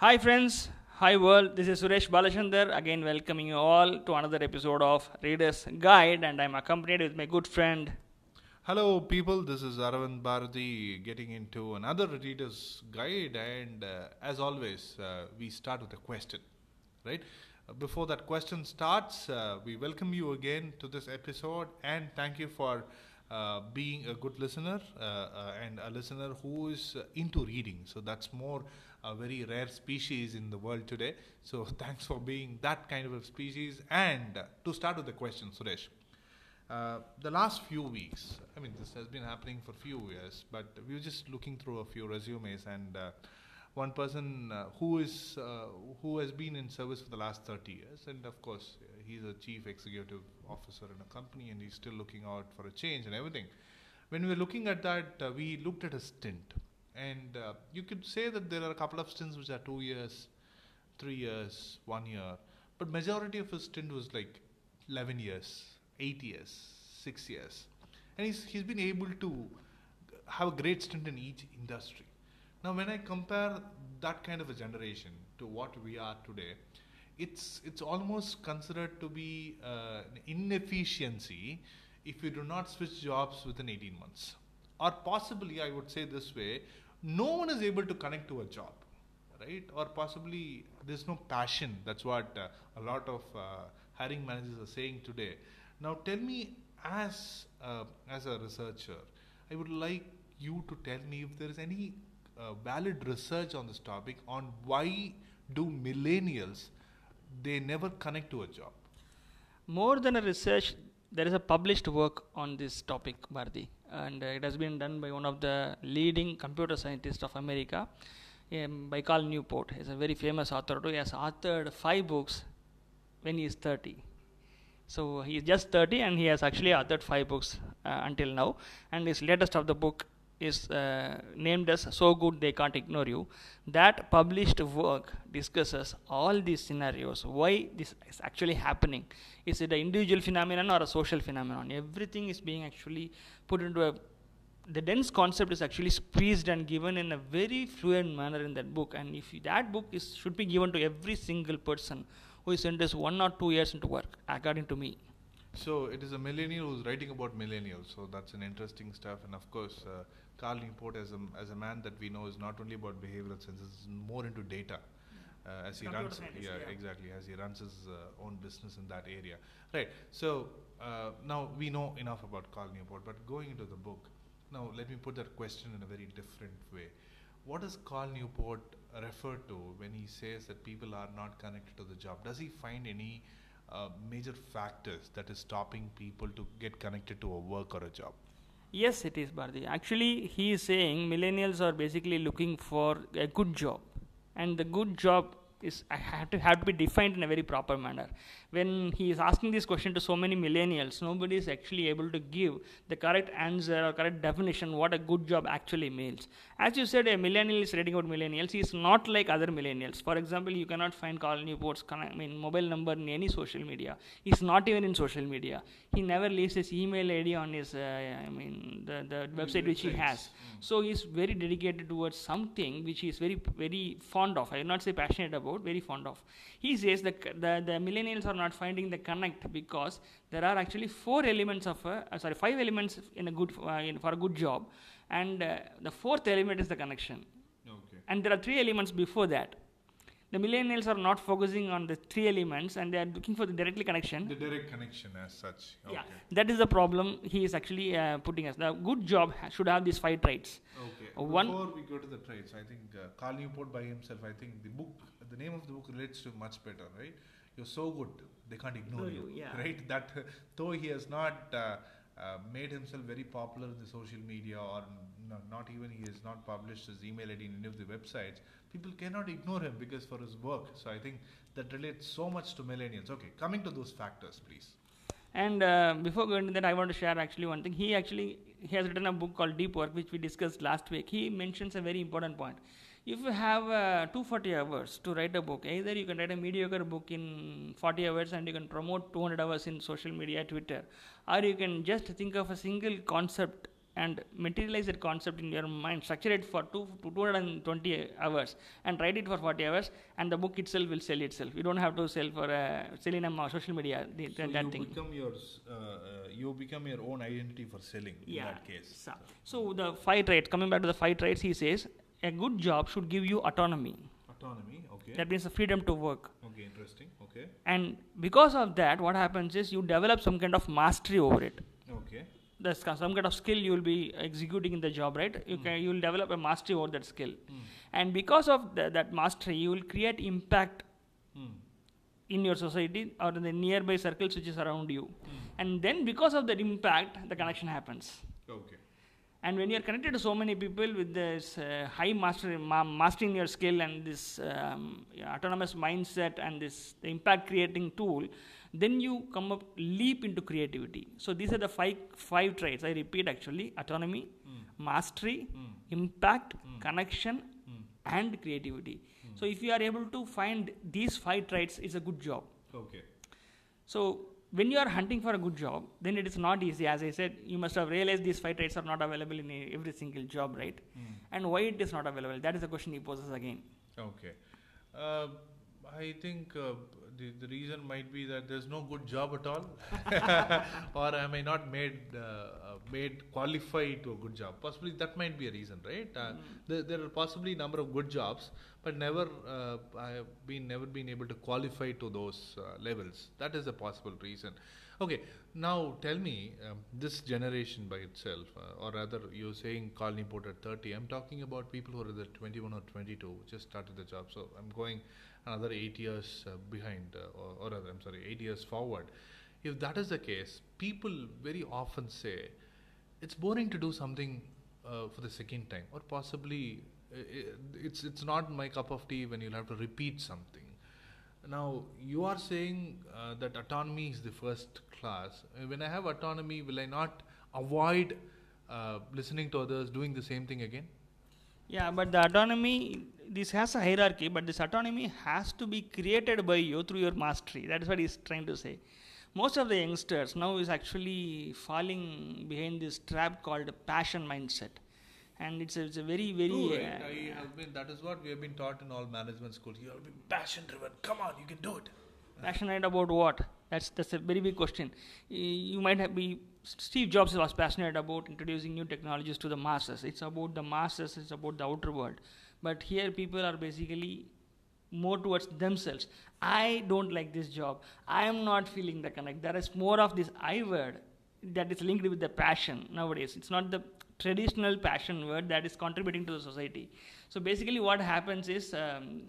Hi, friends. Hi, world. This is Suresh Balachandar again, welcoming you all to another episode of Reader's Guide, and I'm accompanied with my good friend. Hello, people. This is Aravind Bharati getting into another reader's guide, and uh, as always, uh, we start with a question, right? Uh, Before that question starts, uh, we welcome you again to this episode, and thank you for uh, being a good listener uh, uh, and a listener who is into reading. So that's more a very rare species in the world today. So thanks for being that kind of a species. And uh, to start with the question, Suresh. Uh, the last few weeks, I mean, this has been happening for few years, but we were just looking through a few resumes, and uh, one person uh, who is uh, who has been in service for the last 30 years, and of course, he's a chief executive officer in a company, and he's still looking out for a change and everything. When we were looking at that, uh, we looked at a stint, and uh, you could say that there are a couple of stints which are two years, three years, one year, but majority of his stint was like 11 years, 8 years, 6 years. And he's, he's been able to have a great stint in each industry. Now, when I compare that kind of a generation to what we are today, it's, it's almost considered to be uh, an inefficiency if you do not switch jobs within 18 months. Or possibly, I would say this way, no one is able to connect to a job right? Or possibly there's no passion. That's what uh, a lot of uh, hiring managers are saying today. Now, tell me, as uh, as a researcher, I would like you to tell me if there is any uh, valid research on this topic on why do millennials they never connect to a job. More than a research, there is a published work on this topic, Bharti, and uh, it has been done by one of the leading computer scientists of America, um, by Cal Newport. He's a very famous author. He has authored five books when he is 30. So he is just 30 and he has actually authored five books uh, until now. And his latest of the book is uh, named as So Good They Can't Ignore You. That published work discusses all these scenarios, why this is actually happening. Is it an individual phenomenon or a social phenomenon? Everything is being actually put into a the dense concept is actually squeezed and given in a very fluent manner in that book and if that book is should be given to every single person who is in this one or two years into work according to me So it is a millennial who's writing about millennials. So that's an interesting stuff. And of course, uh, Cal Newport, as a, as a man that we know, is not only about behavioral sciences, is more into data. Uh, as he runs, yeah, yeah. exactly, as he runs his uh, own business in that area, right? So uh, now we know enough about Cal Newport, but going into the book, now let me put that question in a very different way. What does Cal Newport refer to when he says that people are not connected to the job? Does he find any uh, major factors that is stopping people to get connected to a work or a job? Yes it is Bharti. actually he is saying millennials are basically looking for a good job and the good job is I have to have to be defined in a very proper manner. When he is asking this question to so many millennials, nobody is actually able to give the correct answer or correct definition what a good job actually means. As you said, a millennial is reading about millennials. He is not like other millennials. For example, you cannot find Cal Newport's I mean, mobile number in any social media. He's not even in social media. He never leaves his email ID on his uh, I mean the, the website which he has. So he's very dedicated towards something which he is very very fond of. I will not say passionate about, very fond of. He says that the, the millennials are not finding the connect because there are actually four elements of a, uh, sorry five elements in a good uh, in, for a good job, and uh, the fourth element is the connection. Okay. And there are three elements before that. The millennials are not focusing on the three elements and they are looking for the directly connection. The direct connection as such. Okay. Yeah, that is the problem he is actually uh, putting us. The good job should have these five traits. Okay. Uh, one- Before we go to the traits, I think uh, Cal Newport by himself, I think the book, the name of the book relates to much better, right? You're so good, they can't ignore Ignore you, you, yeah. right? That though he has not uh, uh, made himself very popular in the social media, or no, not even he has not published his email ID in any of the websites, people cannot ignore him because for his work. So I think that relates so much to millennials. Okay, coming to those factors, please. And uh, before going to that, I want to share actually one thing. He actually he has written a book called Deep Work, which we discussed last week. He mentions a very important point. If you have uh, 240 hours to write a book, either you can write a mediocre book in 40 hours and you can promote 200 hours in social media, Twitter, or you can just think of a single concept and materialize that concept in your mind, structure it for two, 220 hours, and write it for 40 hours, and the book itself will sell itself. You don't have to sell for uh, selling on social media. The, So that you thing. become your uh, uh, you become your own identity for selling in yeah. that case. So, so the five traits. Coming back to the five traits, he says a good job should give you autonomy. Autonomy, okay. That means the freedom to work. okay, interesting. Okay. And because of that, what happens is you develop some kind of mastery over it. Okay. Some kind of skill you will be executing in the job, right? You hmm. can you will develop a mastery over that skill, hmm. and because of the, that mastery, you will create impact Hmm. in your society or in the nearby circles which is around you, hmm. and then because of that impact, the connection happens. Okay. And when you are connected to so many people with this uh, high master, ma- mastering your skill and this um, yeah, autonomous mindset and this the impact creating tool, then you come up leap into creativity. So these are the five five traits. I repeat actually: autonomy, hmm. mastery, hmm. impact, hmm. connection, and creativity. So if you are able to find these five traits, it's a good job. Okay. So when you are hunting for a good job, then it is not easy. As I said, you must have realized these five traits are not available in a- every single job, right? And why it is not available? That is the question he poses again. Okay. Uh, I think uh, the, the reason might be that there's no good job at all, or am I not made uh, uh, made qualified to a good job? Possibly that might be a reason, right? Uh, there, there are possibly number of good jobs, but never uh, I have been never been able to qualify to those uh, levels. That is a possible reason. Okay, now tell me um, this generation by itself, uh, or rather, you're saying Cal Newport at 30. I'm talking about people who are either 21 or 22, just started the job. So I'm going another eight years uh, behind, uh, or, or rather, I'm sorry, eight years forward. If that is the case, people very often say it's boring to do something uh, for the second time, or possibly it's it's not my cup of tea when you'll have to repeat something. Now, you are saying uh, that autonomy is the first class. When I have autonomy, will I not avoid uh, listening to others, doing the same thing again? Yeah, but the autonomy, this has a hierarchy, but this autonomy has to be created by you through your mastery. That is what he's trying to say. Most of the youngsters now is actually falling behind this trap called passion mindset. And it's a, it's a very, very. True, right? uh, I have been, that is what we have been taught in all management schools. You have to be passion driven. Come on, you can do it. passionate about what? That's that's a very big question. You might have be Steve Jobs was passionate about introducing new technologies to the masses. It's about the masses. It's about the outer world. But here people are basically more towards themselves. I don't like this job. I am not feeling the connect. There is more of this I word that is linked with the passion nowadays. It's not the traditional passion word that is contributing to the society. So basically, what happens is um,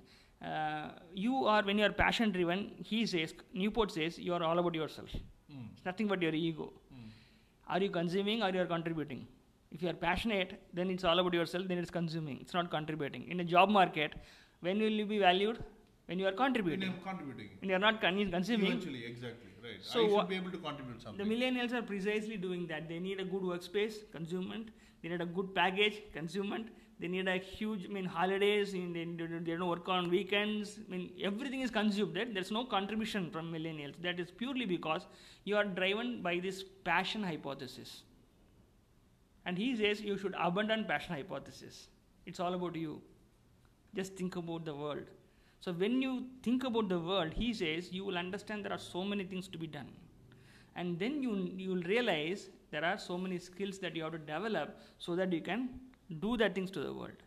uh, you are when you are passion driven. He says Newport says you are all about yourself. It's nothing but your ego. Are you consuming or you are contributing? If you are passionate, then it's all about yourself. Then it's consuming. It's not contributing. In a job market, when will you be valued? When you are When contributing. I'm contributing. When you are not con- consuming. Eventually, exactly, right. So I should be able to contribute something. The millennials are precisely doing that. They need a good workspace, consumment. They need a good package, consumment. They need a huge, I mean, holidays. I mean, they, they, they don't work on weekends. I mean, everything is consumed. Right? There's no contribution from millennials. That is purely because you are driven by this passion hypothesis. And he says you should abandon passion hypothesis. It's all about you. Just think about the world. So when you think about the world, he says you will understand there are so many things to be done. And then you you will realize there are so many skills that you have to develop so that you can do that things to the world.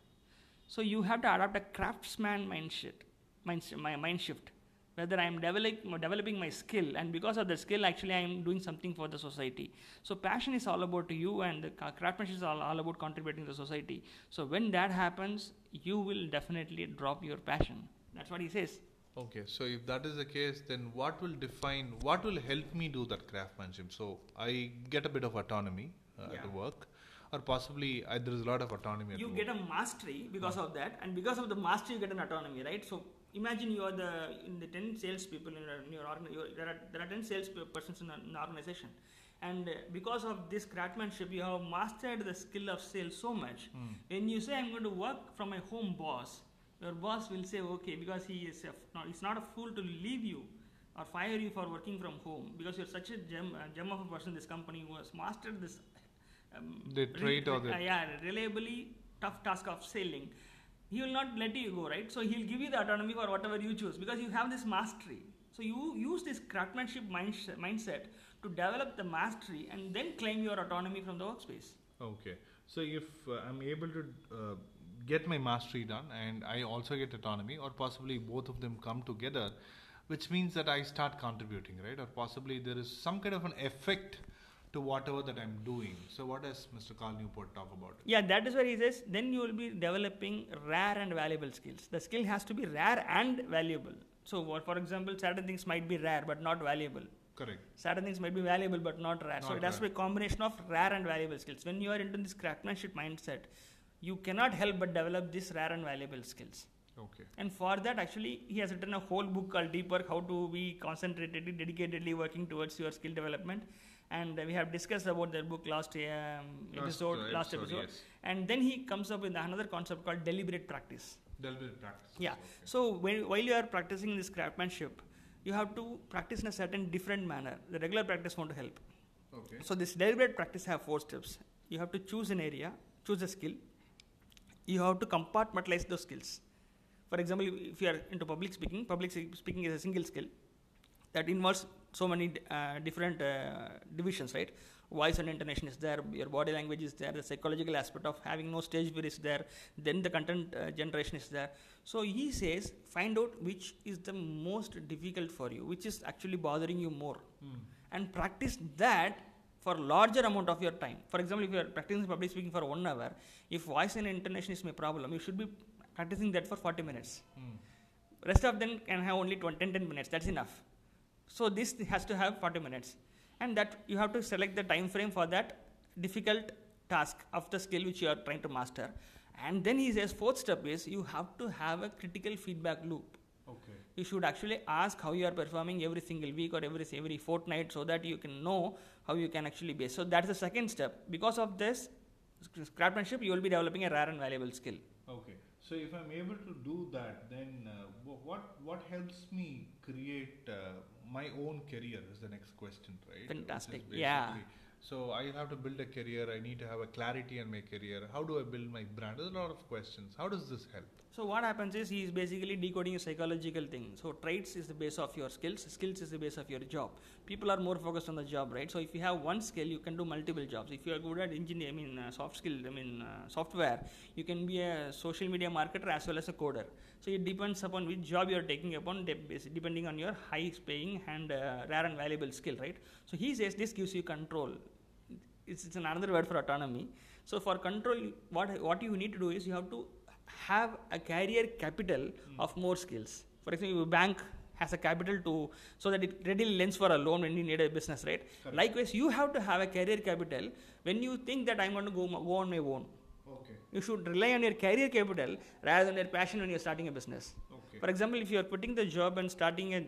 So you have to adopt a craftsman mindset, mind, my mind shift. Whether I am develop, developing my skill, and because of the skill, actually I am doing something for the society. So passion is all about you, and the craftsmanship is all, all about contributing to the society. So when that happens, you will definitely drop your passion. That's what he says. Okay, so if that is the case, then what will define, what will help me do that craftsmanship? So I get a bit of autonomy uh, Yeah. to work, or possibly I, there is a lot of autonomy. you get a mastery because of that and because of the mastery you get an autonomy right? So imagine you are the in the 10 salespeople in, a- in your your, there, are, there are 10 sales pe- persons in an organization. And uh, because of this craftsmanship you have mastered the skill of sales so much. Hmm. When you say i'm going to work from my home boss your boss will say okay because he is a, no, he's not a fool to leave you or fire you for working from home because you're such a gem, a gem of a person in this company who has mastered this um, The trait or the- uh, yeah, reliably tough task of sailing, he will not let you go, right? So he'll give you the autonomy for whatever you choose because you have this mastery. So you use this craftsmanship mindset, mindset to develop the mastery and then claim your autonomy from the workspace. Okay. So if uh, I'm able to uh, get my mastery done and I also get autonomy, or possibly both of them come together, which means that I start contributing, right? Or possibly there is some kind of an effect to whatever that I'm doing. So what does Mr. Cal Newport talk about? Yeah, that is where he says then you will be developing rare and valuable skills. The skill has to be rare and valuable. So, what, for example, certain things might be rare but not valuable. Correct. Certain things might be valuable but not rare. so, it has to be a combination of rare and valuable skills. When you are into this craftsmanship mindset, you cannot help but develop these rare and valuable skills. Okay. And for that, actually, he has written a whole book called Deep Work How to Be Concentratedly, Dedicatedly Working Towards Your Skill Development. And we have discussed about that book last um, episode, uh, last episode. yes. And then he comes up with another concept called deliberate practice. Deliberate practice. Yeah. Okay. So when, while you are practicing this craftsmanship, you have to practice in a certain different manner. The regular practice won't help. Okay. So this deliberate practice have four steps. You have to choose an area, choose a skill. You have to compartmentalize those skills. For example, if you are into public speaking, public speaking is a single skill that involves so many uh, different uh, divisions, right? Voice and intonation is there, your body language is there, the psychological aspect of having no stage fear is there, then the content uh, generation is there. So he says, find out which is the most difficult for you, which is actually bothering you more, Hmm. and practice that for larger amount of your time. For example, if you are practicing public speaking for one hour, if voice and intonation is my problem, you should be practicing that for 40 minutes. Hmm. Rest of them can have only 20, 10, 10 minutes. That's enough. So this has to have 40 minutes, and that you have to select the time frame for that difficult task of the skill which you are trying to master. And then he says fourth step is you have to have a critical feedback loop. Okay. You should actually ask how you are performing every single week or every every fortnight so that you can know how you can actually base. So that's the second step. Because of this craftsmanship, you will be developing a rare and valuable skill. Okay. So if I'm able to do that, then uh, what what helps me create uh, my own career is the next question, right? Fantastic. Yeah. So I have to build a career. I need to have a clarity in my career. How do I build my brand? There's a lot of questions. How does this help? So what happens is he is basically decoding a psychological thing. So traits is the base of your skills. Skills is the base of your job. People are more focused on the job, right? So if you have one skill, you can do multiple jobs. If you are good at engineer, I mean uh, soft skill, I mean uh, software, you can be a social media marketer as well as a coder. So it depends upon which job you are taking upon, depending on your high paying and uh, rare and valuable skill, right? So he says this gives you control it's, it's another word for autonomy. So for control, what what you need to do is you have to have a career capital of more skills. For example, a bank has a capital to so that it readily lends for a loan when you need a business, right? Correct. Likewise, you have to have a career capital when you think that I'm going to go, go on my own. You should rely on your career capital rather than your passion when you're starting a business. Okay. For example, if you are quitting the job and starting a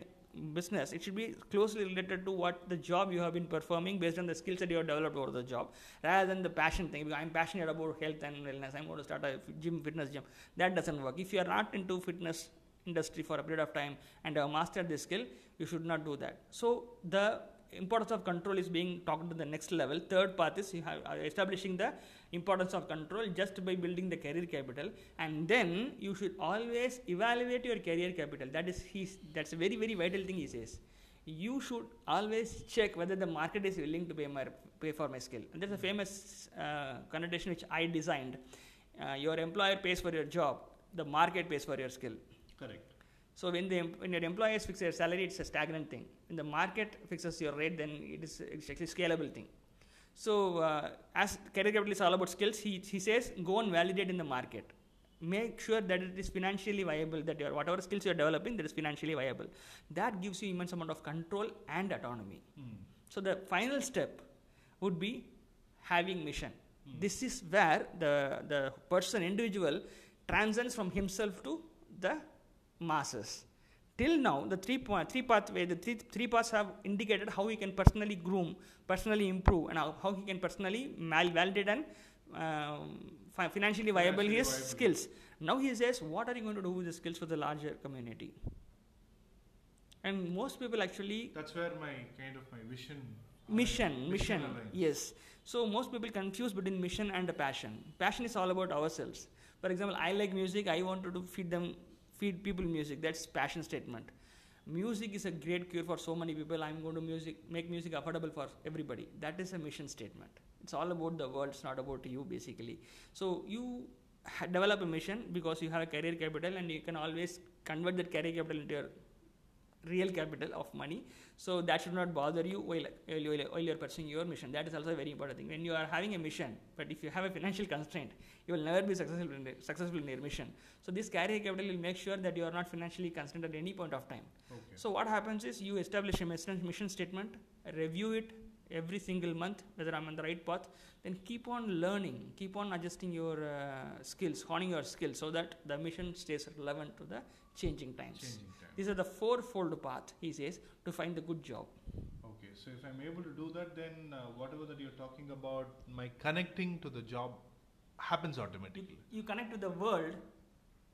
business, it should be closely related to what the job you have been performing based on the skills that you have developed over the job, rather than the passion thing. Because I'm passionate about health and wellness. I'm going to start a gym, fitness gym. That doesn't work. If you are not into fitness industry for a period of time and have mastered this skill, you should not do that. So the importance of control is being talked to the next level. Third path is uh, establishing the importance of control just by building the career capital, and then you should always evaluate your career capital. That is his. That's a very very vital thing he says. You should always check whether the market is willing to pay my pay for my skill. And there's a famous uh, connotation which I designed. Uh, your employer pays for your job. The market pays for your skill. Correct. So when the when your employers fix their salary, it's a stagnant thing. When the market fixes your rate, then it is it's actually scalable thing. So uh, as career capital is all about skills, he, he says go and validate in the market. Make sure that it is financially viable. That your whatever skills you are developing, that is financially viable. That gives you immense amount of control and autonomy. Hmm. So the final step would be having mission. Hmm. This is where the the person individual transcends from himself to the masses. Till now, the three point, three pathway, the three, three paths have indicated how he can personally groom, personally improve, and how, how he can personally mal- validate and um, fi- financially viable Financially his viable. skills. Now he says, what are you going to do with the skills for the larger community? And most people actually That's where my kind of my vision mission Mission mission yes so most people confuse between mission and passion passion is all about ourselves for example i like music i want to do, feed them feed people music. That's passion statement. Music is a great cure for so many people. I'm going to music make music affordable for everybody. That is a mission statement. It's all about the world. It's not about you basically. So you develop a mission because you have a career capital and you can always convert that career capital into your real capital of money. So that should not bother you while, while, while, you're pursuing your mission. That is also a very important thing. When you are having a mission but if you have a financial constraint you will never be successful in, the- successful in your mission. So this career capital will make sure that you are not financially constrained at any point of time. Okay. so what happens is you establish a mission statement, review it every single month whether I'm on the right path. Then keep on learning, keep on adjusting your uh, skills, honing your skills, so that the mission stays relevant to the changing times. Changing time. These are the fourfold path, he says, to find the good job. Okay, so if I'm able to do that, then uh, whatever that you're talking about, my connecting to the job happens automatically. you connect to the world,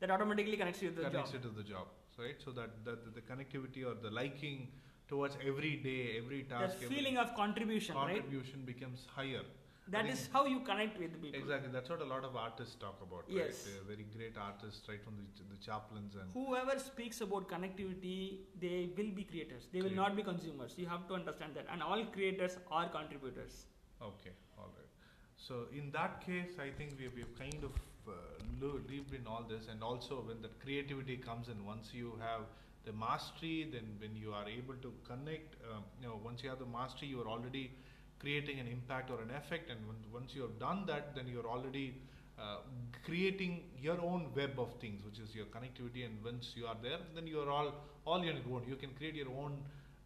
that automatically connects you to the Connects job. you to the job, right? So that, that the connectivity or the liking towards every day, every task, every feeling of contribution, right? contribution becomes higher. That is how you connect with people. Exactly, that's what a lot of artists talk about. Yes. right? Very great artists, right from the, the Chaplins and whoever speaks about connectivity they will be creators they will Create- not be consumers you have to understand that and all creators are contributors Okay, all right. So in that case, I think we we've kind of uh, lived in all this, and also when that creativity comes in, once you have the mastery, then when you are able to connect, um, you know, once you have the mastery, you are already creating an impact or an effect, and when, once you have done that, then you're already uh, creating your own web of things, which is your connectivity. And once you are there, then you are all all your own. You can create your own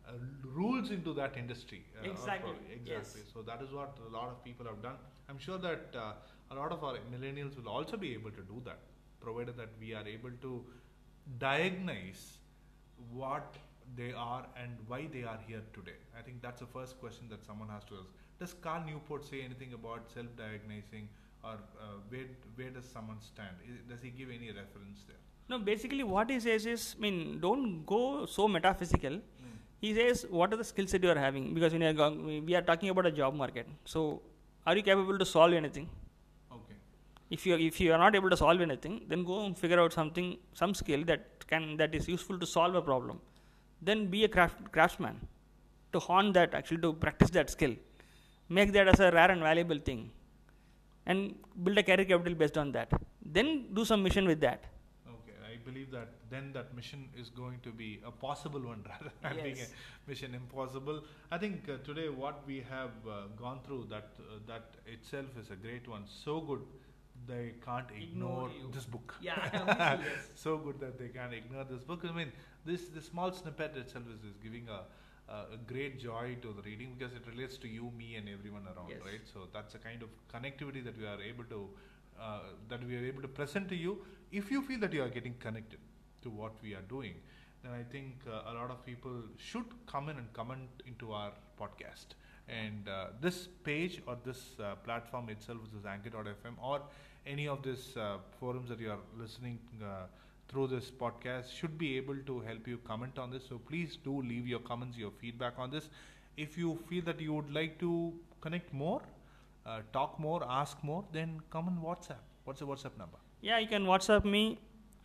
uh, rules into that industry. uh, Exactly, exactly. yes. So that is what a lot of people have done. I'm sure that uh, a lot of our millennials will also be able to do that, provided that we are able to diagnose what they are and why they are here today. I think that's the first question that someone has to ask. Does Cal Newport say anything about self-diagnosing, or uh, where where does someone stand? I- Does he give any reference there? no basically what he says is i mean don't go so metaphysical he says what are the skills that you are having because when you are we are talking about a job market so are you capable to solve anything Okay. if you if you are not able to solve anything then go and figure out something some skill that can that is useful to solve a problem then be a craft, craftsman to hone that actually to practice that skill make that as a rare and valuable thing and build a career capital based on that then do some mission with that Okay, I believe that then that mission is going to be a possible one rather than being a mission impossible. I think uh, today what we have uh, gone through that uh, that itself is a great one. So good they can't ignore, Ignore this book. Yeah, yes. so good that they can't ignore this book. I mean, this this small snippet itself is, is giving a, a a great joy to the reading because it relates to you, me, and everyone around, Yes. right? So that's a kind of connectivity that we are able to uh, that we are able to present to you. If you feel that you are getting connected to what we are doing, then I think uh, a lot of people should come in and comment into our podcast. And uh, this page or this uh, platform itself, which is Anchor.fm, or any of these uh, forums that you are listening uh, through this podcast, should be able to help you comment on this. So please do leave your comments, your feedback on this. If you feel that you would like to connect more, uh, talk more, ask more, then come on WhatsApp. What's the WhatsApp number? yeah you can whatsapp me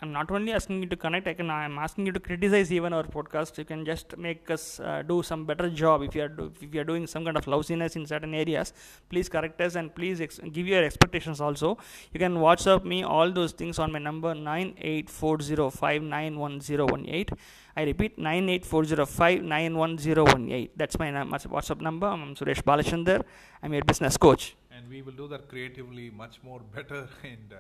i'm not only asking you to connect i can i'm asking you to criticize even our podcast. You can just make us uh, do some better job if you are do, if you are doing some kind of lousiness in certain areas. Please correct us and please ex- give your expectations also. You can whatsapp me all those things on my number 9840591018 i repeat 9840591018 that's my whatsapp number. I'm suresh balachandar. I'm your business coach. And we will do that creatively much more better and uh,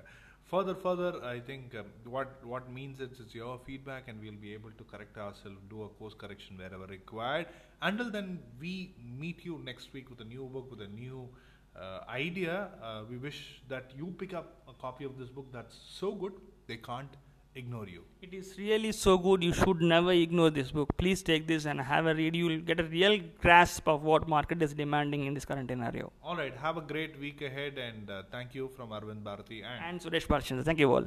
further further i think um, what what means is it's your feedback and we'll be able to correct ourselves do a course correction wherever required. Until then we meet you next week with a new book with a new uh, idea. Uh, we wish that you pick up a copy of this book that's so good they can't ignore you It is really so good. You should never ignore this book. Please take this and have a read. You will get a real grasp of what market is demanding in this current scenario. all right have a great week ahead and uh, thank you from arvind bharati and And Suresh Balachandra. Thank you all.